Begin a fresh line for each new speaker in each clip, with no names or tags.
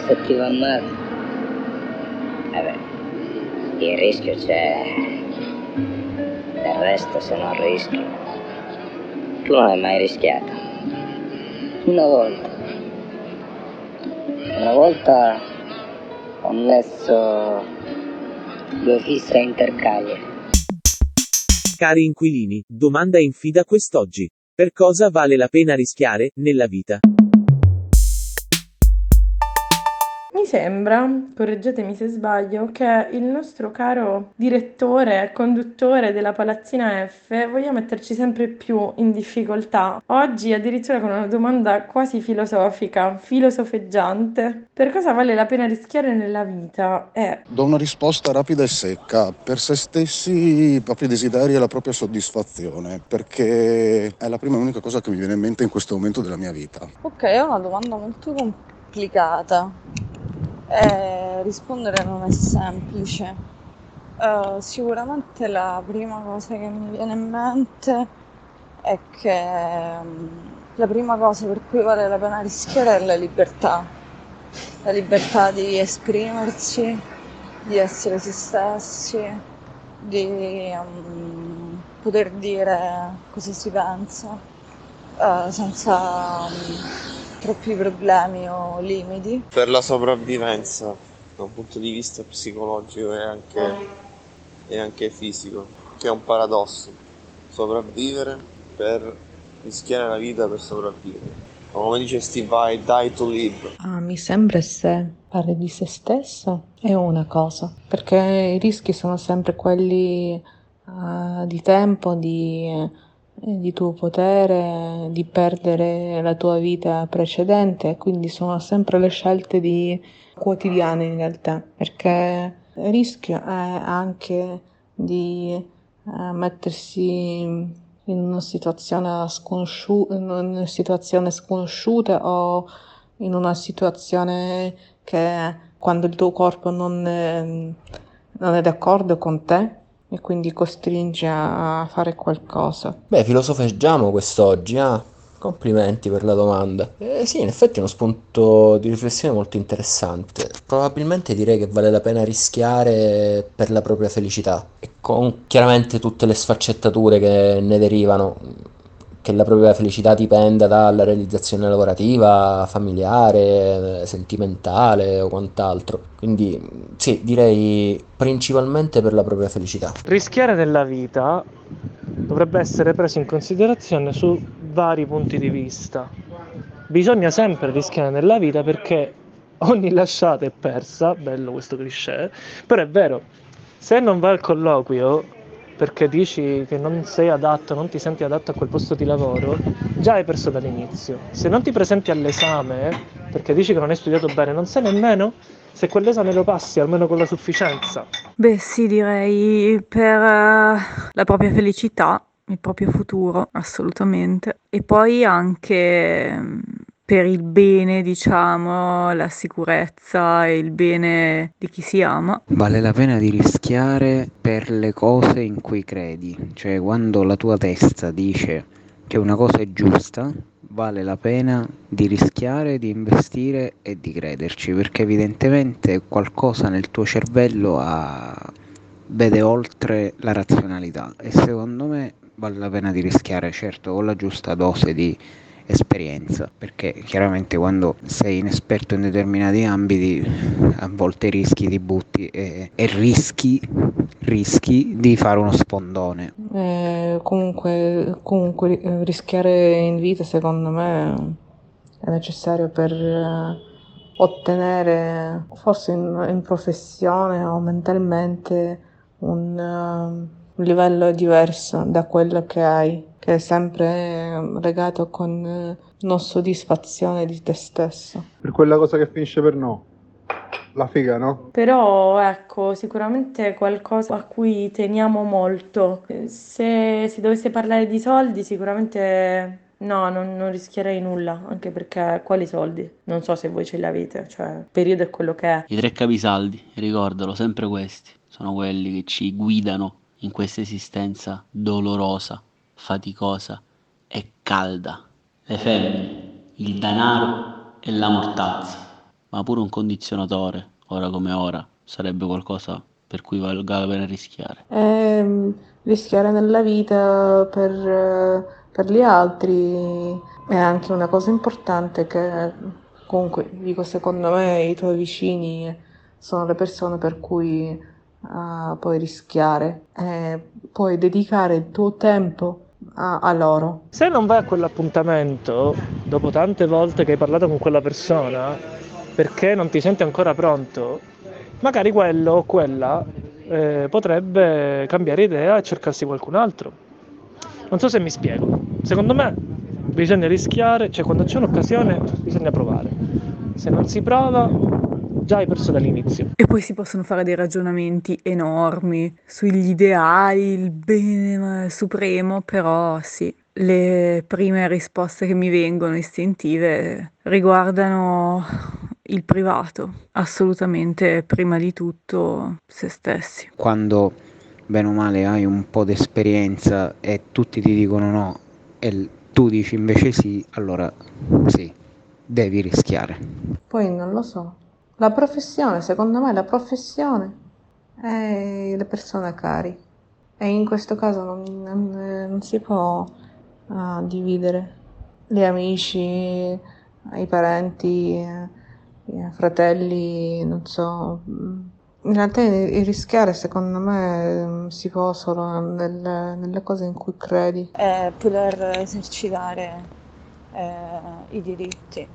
E se ti va male? Eh beh, il rischio c'è. Del resto se non rischi. Tu non hai mai rischiato. Una volta. Una volta ho messo due fisse a intercaglie.
Cari inquilini, domanda infida quest'oggi. Per cosa vale la pena rischiare, nella vita?
Sembra, correggetemi se sbaglio, che il nostro caro direttore e conduttore della Palazzina F voglia metterci sempre più in difficoltà. Oggi addirittura con una domanda quasi filosofica, filosofeggiante. Per cosa vale la pena rischiare nella vita? Eh,
Do una risposta rapida e secca, per se stessi, i propri desideri e la propria soddisfazione, perché è la prima e unica cosa che mi viene in mente in questo momento della mia vita.
Ok, è una domanda molto complicata e rispondere non è semplice. Eh, sicuramente la prima cosa che mi viene in mente è che mm, la prima cosa per cui vale la pena rischiare è la libertà, la libertà di esprimersi, di essere se stessi, di mm, poter dire cosa si pensa eh, senza mm, troppi problemi o limiti.
per la sopravvivenza da un punto di vista psicologico e anche, e anche fisico, che è un paradosso. Sopravvivere per rischiare la vita per sopravvivere. Come dice Steve Vai, die to live.
Ah, mi sembra se fare di se stesso è una cosa, perché i rischi sono sempre quelli eh, di tempo, di, di tuo potere, di perdere la tua vita precedente, quindi sono sempre le scelte di quotidiane in realtà, perché il rischio è anche di eh, mettersi in una situazione, sconosciu- in una situazione sconosciuta o in una situazione che quando il tuo corpo non è, non è d'accordo con te e quindi costringe a fare qualcosa.
Beh, filosofeggiamo quest'oggi, ah. Complimenti per la domanda. Eh, sì, in effetti è uno spunto di riflessione molto interessante. Probabilmente direi che vale la pena rischiare per la propria felicità e con chiaramente tutte le sfaccettature che ne derivano, che la propria felicità dipenda dalla realizzazione lavorativa, familiare, sentimentale o quant'altro. Quindi sì, direi principalmente per la propria felicità.
Rischiare nella vita dovrebbe essere preso in considerazione su vari punti di vista. Bisogna sempre rischiare nella vita perché ogni lasciata è persa, bello questo cliché, però è vero, se non vai al colloquio perché dici che non sei adatto, non ti senti adatto a quel posto di lavoro, già hai perso dall'inizio. Se non ti presenti all'esame perché dici che non hai studiato bene, non sai nemmeno se quell'esame lo passi almeno con la sufficienza.
beh sì, direi per eh, la propria felicità, il proprio futuro, assolutamente. E poi anche mm, per il bene, diciamo, la sicurezza e il bene di chi si ama.
Vale la pena di rischiare per le cose in cui credi, cioè quando la tua testa dice che una cosa è giusta, vale la pena di rischiare, di investire e di crederci, perché evidentemente qualcosa nel tuo cervello ha- vede oltre la razionalità e secondo me vale la pena di rischiare, certo, con la giusta dose di esperienza, perché chiaramente quando sei inesperto in determinati ambiti a volte rischi ti butti e, e rischi, rischi di fare uno spondone.
Eh, comunque, comunque eh, rischiare in vita secondo me è necessario per eh, ottenere, forse in, in professione o mentalmente, un, eh, un livello diverso da quello che hai che è sempre legato con eh, non soddisfazione di te stesso.
Per quella cosa che finisce per no. La figa, no?
Però ecco, sicuramente qualcosa a cui teniamo molto. Se si dovesse parlare di soldi, sicuramente no, non, non rischierei nulla, anche perché quali soldi? Non so se voi ce li avete, cioè il periodo è quello che è.
I tre capisaldi, ricordalo, sempre questi, sono quelli che ci guidano in questa esistenza dolorosa, faticosa e calda. Le femmine, il denaro e la mortazza ma pure un condizionatore, ora come ora, sarebbe qualcosa per cui valga la pena rischiare.
E rischiare nella vita per, per gli altri è anche una cosa importante che comunque dico secondo me i tuoi vicini sono le persone per cui uh, puoi rischiare e puoi dedicare il tuo tempo a, a, loro.
Se non vai a quell'appuntamento, dopo tante volte che hai parlato con quella persona, perché non ti senti ancora pronto, magari quello o quella eh, potrebbe cambiare idea e cercarsi qualcun altro. Non so se mi spiego. Secondo me bisogna rischiare, cioè quando c'è un'occasione bisogna provare. Se non si prova, già hai perso dall'inizio.
E poi si possono fare dei ragionamenti enormi sugli ideali, il bene supremo, però sì, le prime risposte che mi vengono istintive riguardano il privato, assolutamente prima di tutto se stessi.
Quando bene o male hai un po' di esperienza e tutti ti dicono no e tu dici invece sì, allora sì, devi rischiare.
Poi non lo so. La professione, secondo me la professione è le persone cari e in questo caso non, non, non si può uh, dividere gli amici, i parenti fratelli, non so. In realtà il rischiare secondo me si può solo nelle, nelle cose in cui credi.
È poter esercitare eh, i diritti.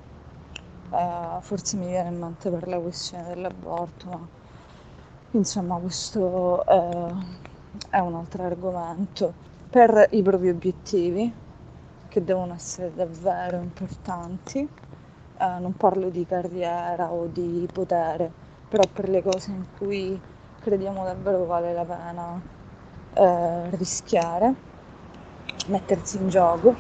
Eh, forse mi viene in mente per la questione dell'aborto, ma insomma questo è, è un altro argomento. Per i propri obiettivi, che devono essere davvero importanti, eh, non parlo di carriera o di potere, però per le cose in cui crediamo davvero vale la pena eh, rischiare, mettersi in gioco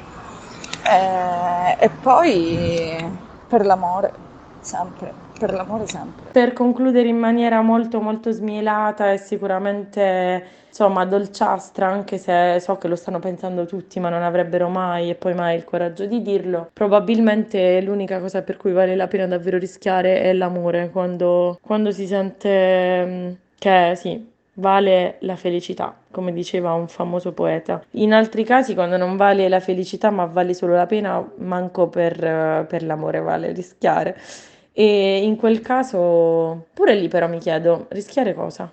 eh, e poi per l'amore, sempre, per l'amore sempre.
Per concludere in maniera molto molto smielata e sicuramente insomma dolciastra, anche se so che lo stanno pensando tutti, ma non avrebbero mai e poi mai il coraggio di dirlo. Probabilmente l'unica cosa per cui vale la pena davvero rischiare è l'amore, quando, quando si sente mm, che sì, vale la felicità, come diceva un famoso poeta. In altri casi, quando non vale la felicità, ma vale solo la pena, manco per, per l'amore vale rischiare. E in quel caso, pure lì però mi chiedo, rischiare cosa?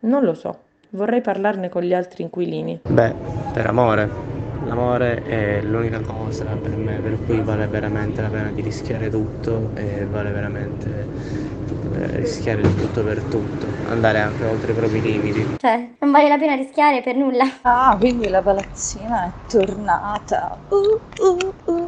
Non lo so. Vorrei parlarne con gli altri inquilini.
Beh, per amore. L'amore è l'unica cosa per me per cui vale veramente la pena di rischiare tutto e vale veramente rischiare il tutto per tutto, andare anche oltre i propri limiti.
Cioè, non vale la pena rischiare per nulla.
Ah, quindi la palazzina è tornata. Uh, uh, uh, uh. Uh,